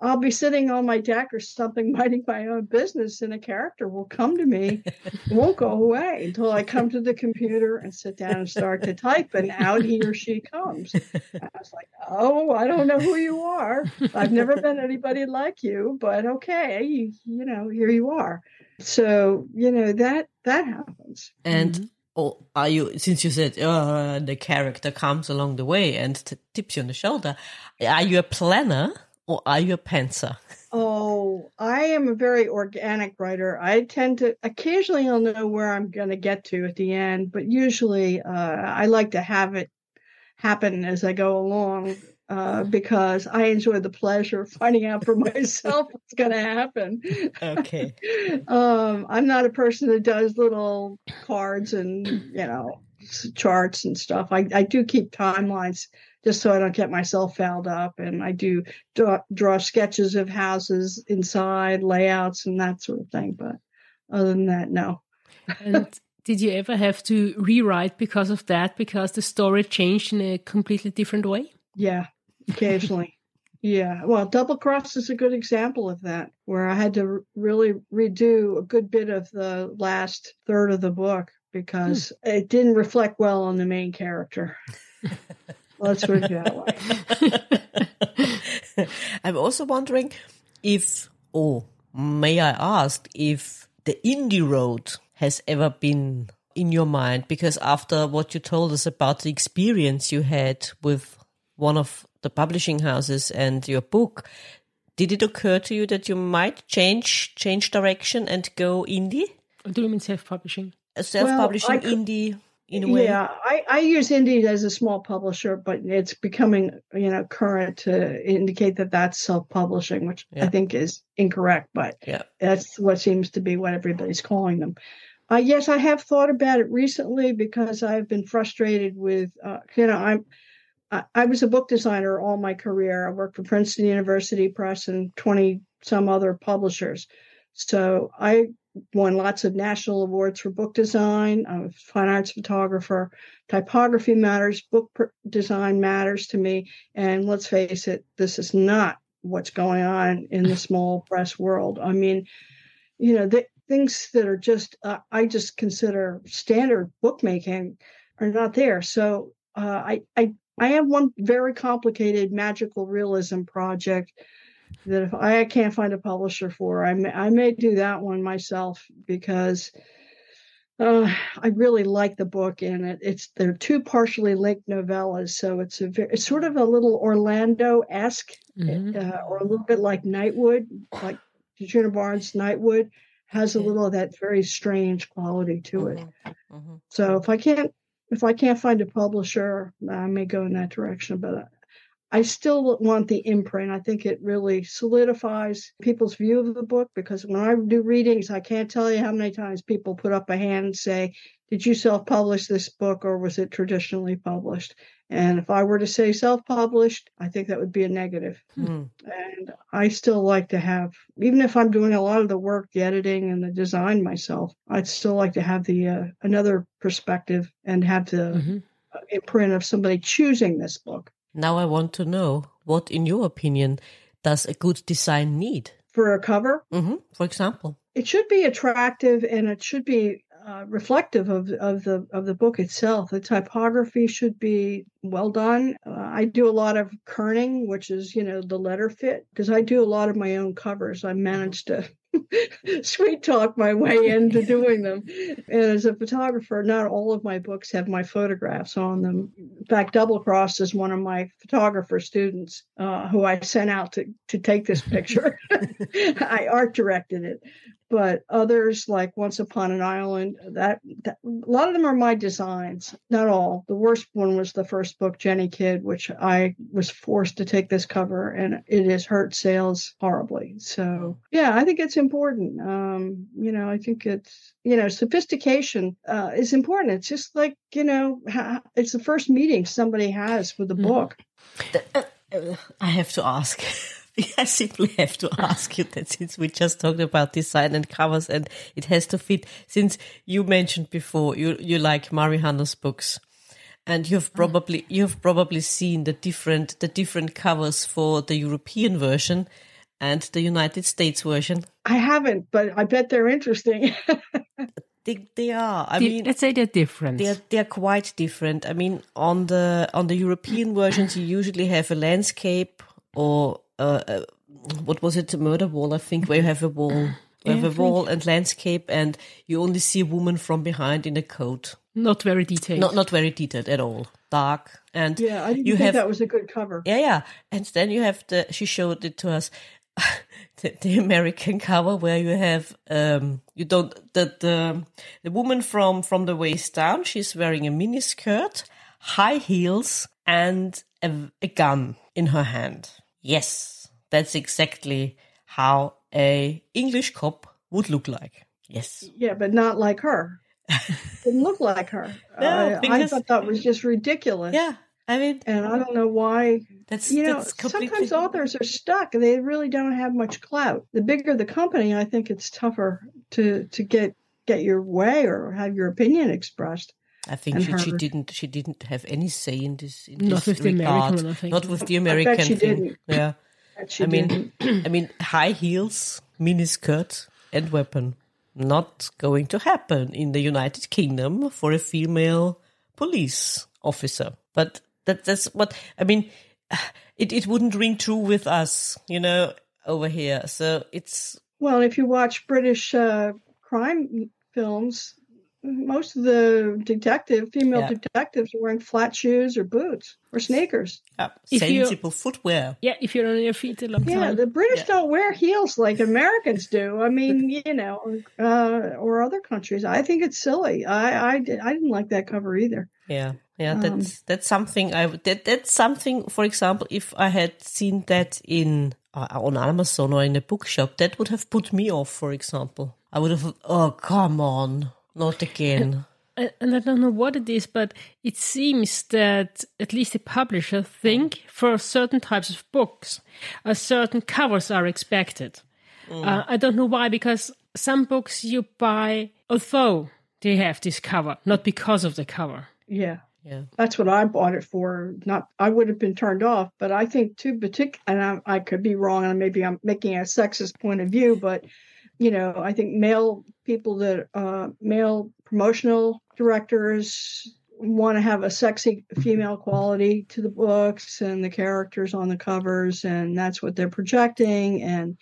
I'll be sitting on my deck or something, [LAUGHS] minding my own business, and a character will come to me, [LAUGHS] won't go away until I come to the computer and sit down and start to type, and out he or she comes. And I was like, oh, I don't know who you are. I've never been anybody like you, but okay, you, you know, here you are. So you know that that happens. And mm-hmm. or are you since you said uh, the character comes along the way and t- tips you on the shoulder? Are you a planner or are you a pantser? [LAUGHS] Oh, I am a very organic writer. I tend to occasionally I'll know where I'm going to get to at the end, but usually uh, I like to have it happen as I go along. uh, [LAUGHS] because I enjoy the pleasure of finding out for myself what's going to happen. Okay. [LAUGHS] um, I'm not a person that does little cards and you know charts and stuff. I, I do keep timelines just so I don't get myself fouled up, and I do draw, draw sketches of houses inside, layouts, and that sort of thing. But other than that, no. and [LAUGHS] did you ever have to rewrite because of that? Because the story changed in a completely different way? Yeah, occasionally. [LAUGHS] yeah. Well, Double Cross is a good example of that, where I had to really redo a good bit of the last third of the book because hmm. it didn't reflect well on the main character. [LAUGHS] Let's it that way. [LAUGHS] I'm also wondering if, or may I ask, if the indie road has ever been in your mind? Because after what you told us about the experience you had with one of the publishing houses and your book, did it occur to you that you might change change direction and go indie? Do you mean self publishing? Uh, self publishing well, indie in a way. Yeah, I, I use indie as a small publisher, but it's becoming you know current to indicate that that's self publishing, which yeah. I think is incorrect, but yeah. that's what seems to be what everybody's calling them. Uh, yes, I have thought about it recently because I've been frustrated with, uh, you know, I'm, I, I, was a book designer all my career. I worked for Princeton University Press and 20 some other publishers. So I won lots of national awards for book design. I'm a fine arts photographer. Typography matters, book design matters to me. And let's face it, this is not what's going on in the small [LAUGHS] press world. I mean, you know, the, things that are just uh, I just consider standard bookmaking are not there. So uh, I I I have one very complicated magical realism project that if I can't find a publisher for, I may, I may do that one myself because uh, I really like the book and it. It's they're two partially linked novellas, so it's a very, it's sort of a little Orlando esque, mm-hmm. uh, or a little bit like Nightwood, like Djuna Barnes' Nightwood has a little of that very strange quality to it. Mm-hmm. Mm-hmm. So if I can't if I can't find a publisher, I may go in that direction. But I still want the imprint. I think it really solidifies people's view of the book because when I do readings, I can't tell you how many times people put up a hand and say, Did you self publish this book or was it traditionally published? And if I were to say self published, I think that would be a negative. Mm. And I still like to have, even if I'm doing a lot of the work, the editing and the design myself, I'd still like to have the uh, another perspective and have the mm-hmm. imprint of somebody choosing this book. Now I want to know what, in your opinion, does a good design need? For a cover? Mm-hmm, for example. It should be attractive and it should be uh, reflective of, of the of the book itself. The typography should be well done. Uh, I do a lot of kerning, which is you know the letter fit, because I do a lot of my own covers. I managed to [LAUGHS] sweet talk my way into doing them. And as a photographer, not all of my books have my photographs on them. In fact, Double Cross is one of my photographer students uh, who I sent out to, to take this picture. [LAUGHS] I art directed it but others like Once Upon an Island, that, that, a lot of them are my designs, not all. The worst one was the first book, Jenny Kidd, which I was forced to take this cover, and it has hurt sales horribly. So yeah, I think it's important. Um, you know, I think it's you know, sophistication uh, is important. It's just like you know, it's the first meeting somebody has with a mm-hmm. book. Uh, uh, I have to ask. [LAUGHS] [LAUGHS] I simply have to ask you that since we just talked about design and covers and it has to fit, since you mentioned before you, you like Mari Hannah's books and you've mm. probably, you've probably seen the different, the different covers for the European version and the United States version. I haven't, but I bet they're interesting. [LAUGHS] They, they are. I mean, let's say they're different. They're they're quite different. I mean, on the on the European versions, you usually have a landscape or uh, uh, what was it, the murder wall, I think, where you have a wall, [CLEARS THROAT] yeah, have a wall and landscape, and you only see a woman from behind in a coat. Not very detailed. Not not very detailed at all. Dark and yeah, I you think have, that was a good cover. Yeah, yeah, and then you have the. She showed it to us. [LAUGHS] the, the, American cover where you have um you don't the the the woman from from the waist down she's wearing a mini skirt high heels and a, a gun in her hand. Yes, that's exactly how a English cop would look like. Yes. Yeah, but not like her. [LAUGHS] Didn't look like her. No, I because- thought that was just ridiculous. Yeah. I mean, And I don't know why. that's You know, that's completely. sometimes authors are stuck. They really don't have much clout. The bigger the company, I think it's tougher to to get get your way or have your opinion expressed. I think she, she didn't. She didn't have any say in this. In Not this with the regard. American one, I think. Not with the American thing. didn't. Yeah. I mean. I mean, high heels, miniskirt, and weapon. Not going to happen in the United Kingdom for a female police officer. But that, that's what I mean. [SIGHS] It it wouldn't ring true with us, you know, over here. So it's Well, if you watch British uh, crime films, most of the detective female Yeah. detectives are wearing flat shoes or boots or sneakers. uh, If you- sensible footwear. Yeah, if you're on your feet a long Yeah, time. the British Yeah. don't wear heels like Americans do. I mean, [LAUGHS] you know, uh, or other countries. I think it's silly. I I, did, I didn't like that cover either. Yeah, yeah, Um, that's that's something I. That, that's something. For example, if I had seen that in uh, on Amazon or in a bookshop, that would have put me off. For example, I would have. Oh, come on, not again. and and I don't know what it is, but it seems that at least the publisher think for certain types of books, a certain covers are expected. Uh, I don't know why, because some books you buy although they have this cover, not because of the cover. Yeah. Yeah. That's what I bought it for. Not, I would have been turned off, but I think too particular, and I, I could be wrong, and maybe I'm making a sexist point of view, but you know, I think male people that uh, male promotional directors want to have a sexy female quality to the books and the characters on the covers, and that's what they're projecting. And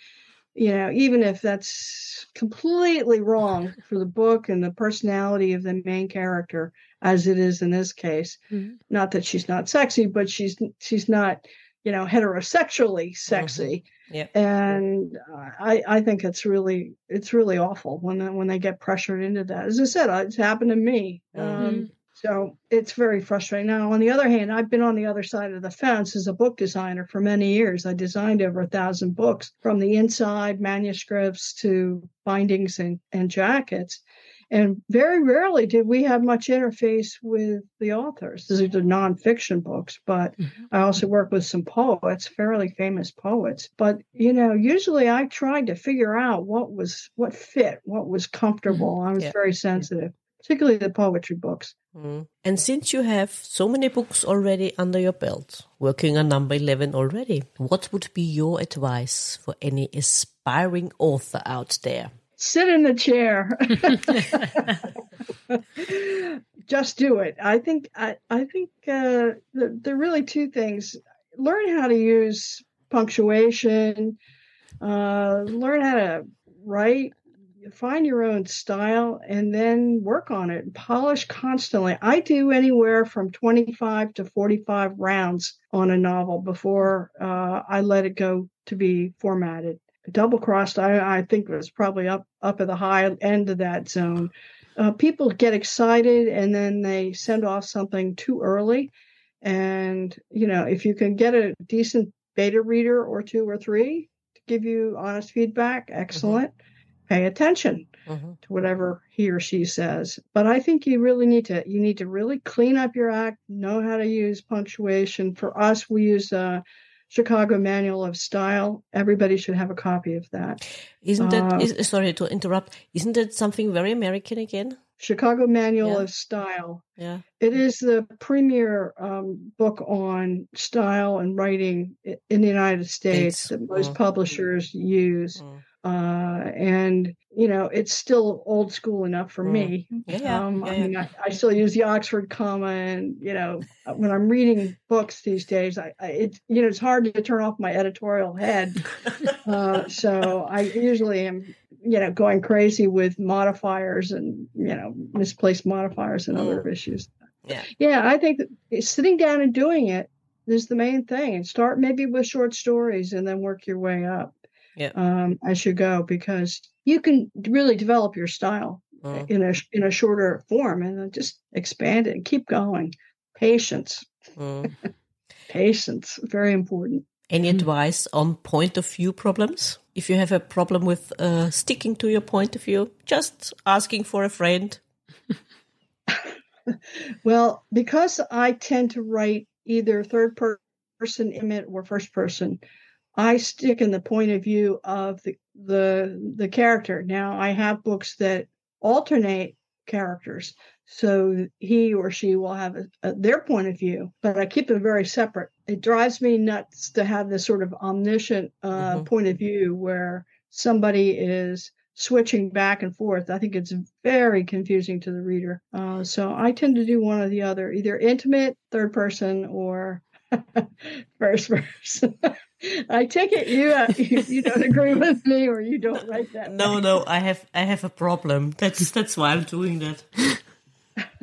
you know, even if that's completely wrong for the book and the personality of the main character, as it is in this case, Mhm. not that she's not sexy, but she's she's not, you know, heterosexually sexy. Yeah. And I I think it's really it's really awful when they, when they get pressured into that. As I said, uh, it's happened to me. Um, so it's very frustrating. Now, on the other hand, I've been on the other side of the fence as a book designer for many years. I designed over a thousand books from the inside manuscripts to bindings and, and jackets. And very rarely did we have much interface with the authors. These are the nonfiction books, but I also work with some poets, fairly famous poets. But you know, usually I tried to figure out what was what fit, what was comfortable. I was Yeah. very sensitive, particularly the poetry books. Mm. And since you have so many books already under your belt, working on number 11 already, what would be your advice for any aspiring author out there? Sit in the chair. [LAUGHS] Just do it. I think I, I think uh, there, there are really two things. Learn how to use punctuation. Uh, learn how to write. Find your own style, and then work on it. Polish constantly. I do anywhere from twenty-five to forty-five rounds on a novel before uh, I let it go to be formatted double crossed I, I think was probably up up at the high end of that zone. Uh, people get excited and then they send off something too early. And you know if you can get a decent beta reader or two or three to give you honest feedback excellent. Pay attention Mhm. to whatever he or she says. But i think you really need to you need to really clean up your act know how to use punctuation. For us we use uh Chicago Manual of Style. Everybody should have a copy of that. Isn't that, Uh, is, sorry to interrupt, isn't that something very American again? Chicago Manual Yeah. of Style. Yeah. It is the premier um, book on style and writing in the United States States. that most publishers use. Mm. Uh, and, you know, it's still old school enough for Mm. me. Yeah, Um, yeah, I mean, I, I still use the Oxford comma, and you know, when I'm reading books these days, I, I it you know it's hard to turn off my editorial head. uh, [LAUGHS] so I usually am, you know, going crazy with modifiers and you know misplaced modifiers and other issues. Yeah. yeah. I think that sitting down and doing it is the main thing, and start maybe with short stories and then work your way up. Yeah. Um, as you go, because you can really develop your style Mm. in a in a shorter form and then just expand it and keep going patience Mm. [LAUGHS] Patience, very important. Any advice on point of view problems? If you have a problem with uh, sticking to your point of view, just asking for a friend. [LAUGHS] well, because I tend to write either third person image or first person, I stick in the point of view of the the the character. Now I have books that alternate characters, so he or she will have a, a, their point of view, but I keep them very separate. It drives me nuts to have this sort of omniscient uh, mm-hmm. point of view where somebody is switching back and forth. I think it's very confusing to the reader. Uh, so I tend to do one or the other, either intimate, third person, or [LAUGHS] first person. [LAUGHS] I take it you, uh, you, you don't agree with me, or you don't write that. No, no, I have I have a problem. That's that's why I'm doing that. [LAUGHS]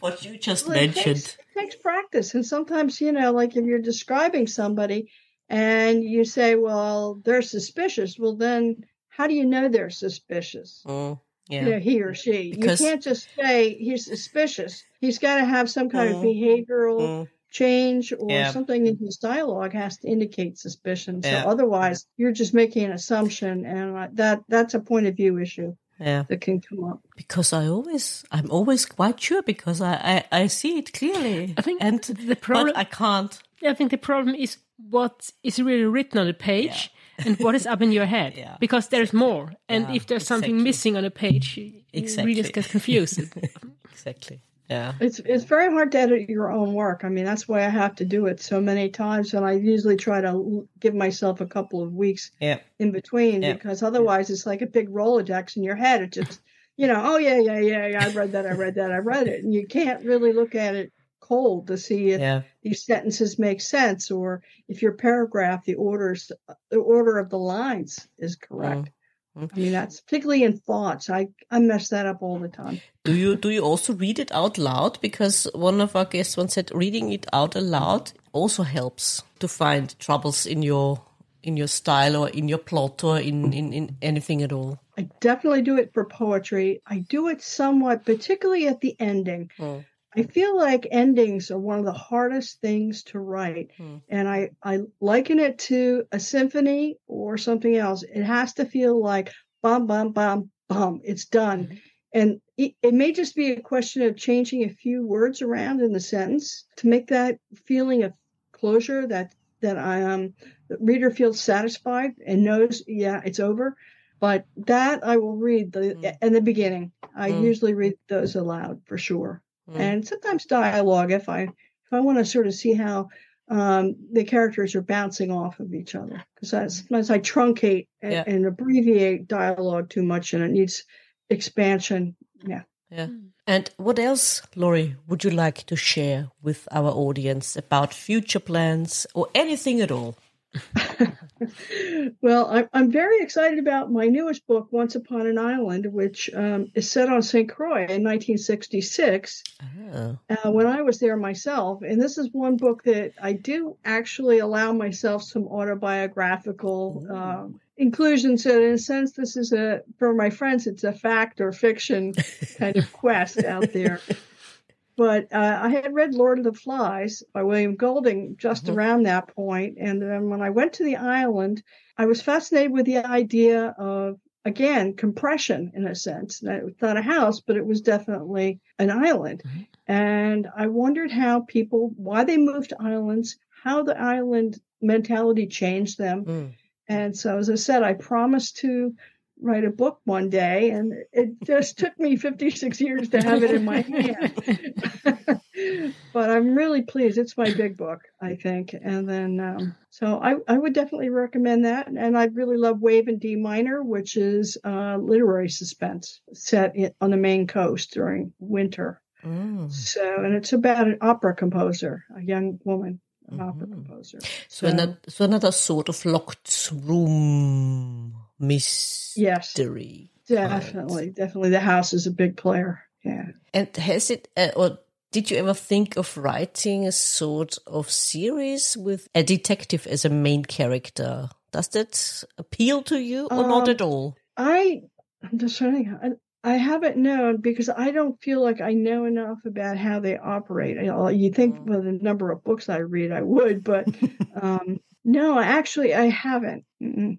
what you just well, mentioned it takes, it takes practice, and sometimes you know, like if you're describing somebody and you say, "Well, they're suspicious," well, then how do you know they're suspicious? Mm. Yeah. You know, he or she. Because, you can't just say he's suspicious. He's got to have some kind mm, of behavioral mm, change or yeah. something in his dialogue has to indicate suspicion. So yeah. otherwise, you're just making an assumption, and that that's a point of view issue. Yeah, that can come up because I always I'm always quite sure because I I, I see it clearly. I think and the problem I can't. I think the problem is what is really written on the page. Yeah. and what is up in your head [LAUGHS] yeah. because there's more and if there's exactly. something missing on a page exactly. readers get confused [LAUGHS] exactly yeah. It's it's very hard to edit your own work. I mean, that's why I have to do it so many times and I usually try to give myself a couple of weeks yeah. in between yeah. because otherwise it's like a big Rolodex in your head. It just, you know, oh yeah, yeah, yeah, yeah, I read that, I read that, I read it. And you can't really look at it cold to see if yeah. these sentences make sense or if your paragraph the orders the order of the lines is correct. Mm. I mean, that's particularly in thoughts. I, I mess that up all the time. Do you do you also read it out loud? Because one of our guests once said reading it out aloud also helps to find troubles in your in your style or in your plot or in, in, in anything at all. I definitely do it for poetry. I do it somewhat, particularly at the ending. Oh. I feel like endings are one of the hardest things to write. Hmm. And I, I liken it to a symphony or something else. It has to feel like bum, bum, bum, bum, it's done. Mm-hmm. And it, it, may just be a question of changing a few words around in the sentence to make that feeling of closure that, that I, um, the reader feels satisfied and knows, yeah, it's over. But that I will read the, mm. in the beginning. I mm. usually read those aloud for sure mm. and sometimes dialogue if I if I want to sort of see how um, the characters are bouncing off of each other because sometimes I truncate and, yeah. and, abbreviate dialogue too much and it needs expansion. Yeah. Yeah. And what else, Laurie, would you like to share with our audience about future plans or anything at all? [LAUGHS] well, I'm, I'm very excited about my newest book, Once Upon an Island, which um, is set on St. Croix in 1966 oh. uh, when I was there myself. And this is one book that I do actually allow myself some autobiographical uh, inclusions. So, in a sense, this is a, for my friends, it's a fact or fiction [LAUGHS] kind of quest out there. But uh, I had read Lord of the Flies by William Golding just mm-hmm. around that point, and then when I went to the island, I was fascinated with the idea of again compression in a sense. It's not a house, but it was definitely an island, mm-hmm. and I wondered how people why they moved to islands, how the island mentality changed them. Mm. And so, as I said, I promised to write a book one day and it just took me 56 years to have it in my [LAUGHS] hand. [LAUGHS] But i'm really pleased. It's my big book i think. And then um, so I, I would definitely recommend that. And i really love wave in d minor which is uh, literary suspense set in, on the maine coast during winter. Mm. so and it's about an opera composer a young woman an mm-hmm. opera composer. So, so, another, so another sort of locked room mystery. Yes, definitely, definitely. The house is a big player. Yeah. And has it, uh, or did you ever think of writing a sort of series with a detective as a main character? Does that appeal to you, or um, not at all? I, I'm just trying. I, I haven't known because I don't feel like I know enough about how they operate. You think Mm. with the number of books I read, I would, but [LAUGHS] um, no, actually, I haven't. Mm.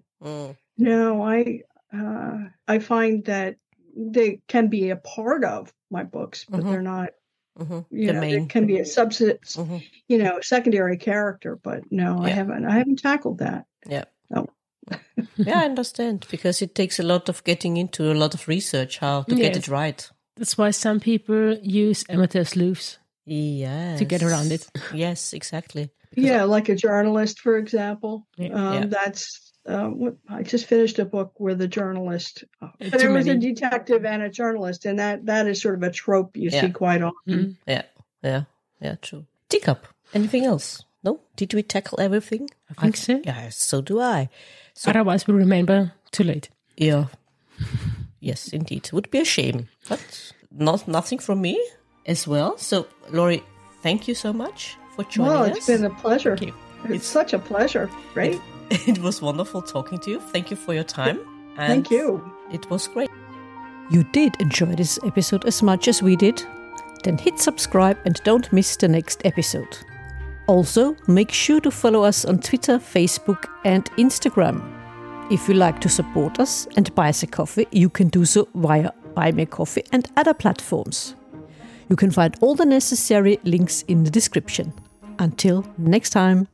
No, I uh, I find that they can be a part of my books, but Mhm. they're not. hmm You The know, main. it can be a substance, hmm you know, secondary character. But no, I haven't. I haven't tackled that. Yeah. Oh. [LAUGHS] yeah, I understand because it takes a lot of getting into a lot of research how to get it right. That's why some people use amateur sleuths Yes. to get around it. [LAUGHS] Yes, exactly. Because Yeah, like a journalist, for example. Yeah. Um, Yeah. That's uh, I just finished a book where the journalist. Uh, there too was a detective and a journalist, and that that is sort of a trope you Yeah. see quite often. Mm. Yeah, yeah, yeah, true. Teacup. Anything else? No? Did we tackle everything? I think so. Yeah, so do I. So, Otherwise, we remember too late. yeah. yes, indeed. Would be a shame. But not nothing from me as well. So, Laurie, thank you so much for joining us. Well, us. it's been a pleasure. Thank you. It's, It's- such a pleasure. Right? [LAUGHS] it was wonderful talking to you. Thank you for your time. And Thank you. It was great. You did enjoy this episode as much as we did? Then hit subscribe and don't miss the next episode. Also, make sure to follow us on Twitter, Facebook, and Instagram. If you like to support us and buy us a coffee, you can do so via Buy Me a Coffee and other platforms. You can find all the necessary links in the description. Until next time.